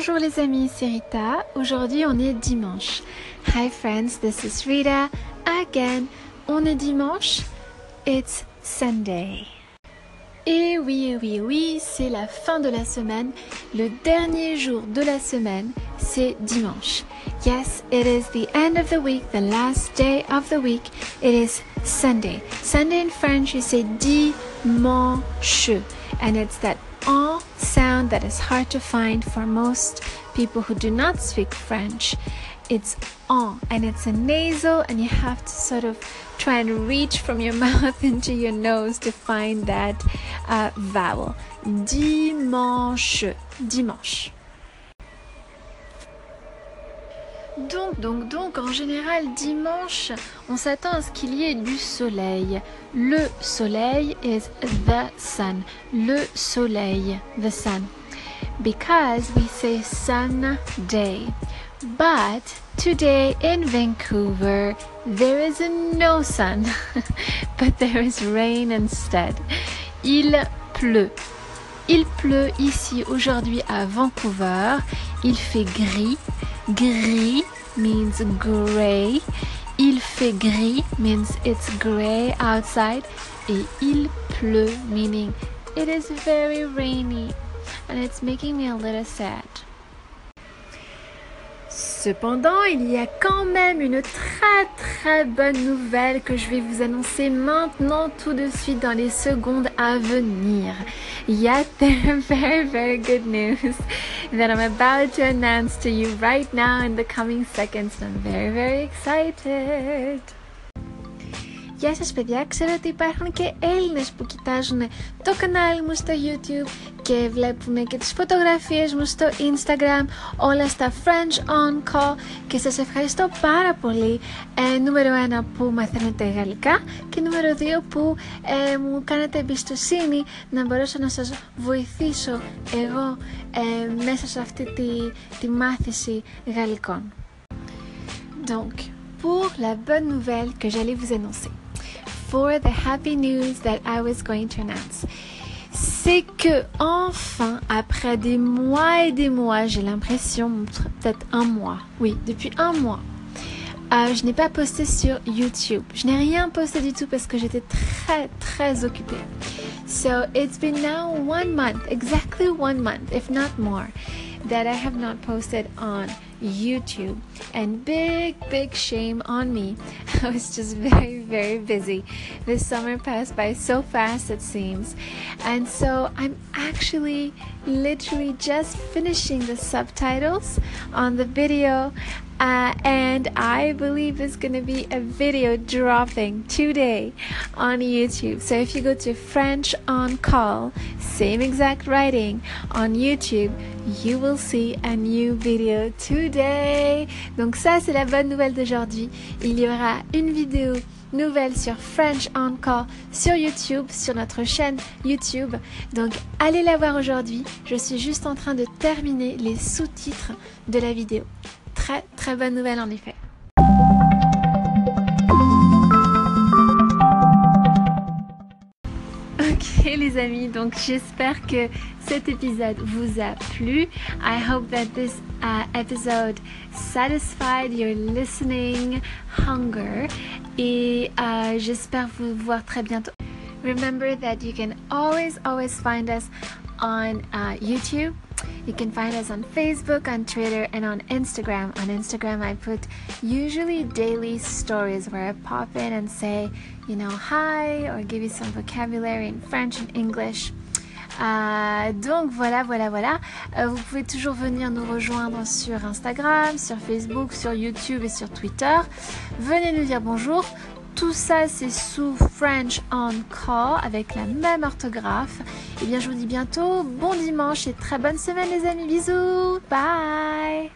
Bonjour les amis, c'est Rita. Aujourd'hui on est dimanche. Hi friends, this is Rita. Again, on est dimanche. It's Sunday. Et oui, oui, oui, c'est la fin de la semaine. Le dernier jour de la semaine, c'est dimanche. Yes, it is the end of the week, the last day of the week. It is Sunday. Sunday in French, you say dimanche. And it's that all sound that is hard to find for most people who do not speak French. It's on and it's a nasal, and you have to sort of try and reach from your mouth into your nose to find that uh, vowel. Dimanche. Dimanche. Donc, donc, donc, en général, dimanche, on s'attend à ce qu'il y ait du soleil. Le soleil is the sun. Le soleil, the sun. Because we say Sunday. But today in Vancouver, there is no sun, but there is rain instead. Il pleut. Il pleut ici aujourd'hui à Vancouver. Il fait gris. Gris means gray. Il fait gris means it's gray outside. Et il pleut meaning it is very rainy. And it's making me a little sad. Cependant, il y a quand même une très très bonne nouvelle que je vais vous annoncer maintenant tout de suite dans les secondes à venir. Yet there are very very good news that I'm about to announce to you right now in the coming seconds. I'm very very excited. Γεια σας παιδιά, ξέρω ότι υπάρχουν και Έλληνες που κοιτάζουν το κανάλι μου στο YouTube και βλέπουν και τις φωτογραφίες μου στο Instagram, όλα στα French On Call και σας ευχαριστώ πάρα πολύ ε, νούμερο 1 που μαθαίνετε γαλλικά και νούμερο 2 που ε, μου κάνετε εμπιστοσύνη να μπορέσω να σας βοηθήσω εγώ ε, μέσα σε αυτή τη, τη μάθηση γαλλικών. Donc, pour la bonne nouvelle que j'allais vous annoncer. for the happy news that I was going to announce. C'est que enfin, après des mois et des mois, j'ai l'impression, peut-être un mois, oui, depuis un mois, euh, je n'ai pas posté sur YouTube. Je n'ai rien posté du tout parce que j'étais très très occupée. So it's been now one month, exactly one month, if not more, that I have not posted on YouTube. And big, big shame on me. I was just very, very busy. This summer passed by so fast, it seems. And so I'm actually literally just finishing the subtitles on the video. Uh, and I believe there's to be a video dropping today on YouTube. So if you go to French on Call, same exact writing on YouTube, you will see a new video today. Donc ça c'est la bonne nouvelle d'aujourd'hui. Il y aura une vidéo nouvelle sur French on Call sur YouTube, sur notre chaîne YouTube. Donc allez la voir aujourd'hui. Je suis juste en train de terminer les sous-titres de la vidéo. Très très bonne nouvelle en effet. Ok les amis, donc j'espère que cet épisode vous a plu. I hope that this uh, episode satisfied your listening hunger et uh, j'espère vous voir très bientôt. Remember that you can always always find us on uh, YouTube. You can find us on Facebook, on Twitter, and on Instagram. On Instagram, I put usually daily stories where I pop in and say, you know, hi, or give you some vocabulary in French and English. Euh, donc voilà, voilà, voilà. Euh, vous pouvez toujours venir nous rejoindre sur Instagram, sur Facebook, sur YouTube et sur Twitter. Venez nous dire bonjour. Tout ça, c'est sous French on Call avec la même orthographe. Et bien, je vous dis bientôt bon dimanche et très bonne semaine, les amis. Bisous. Bye.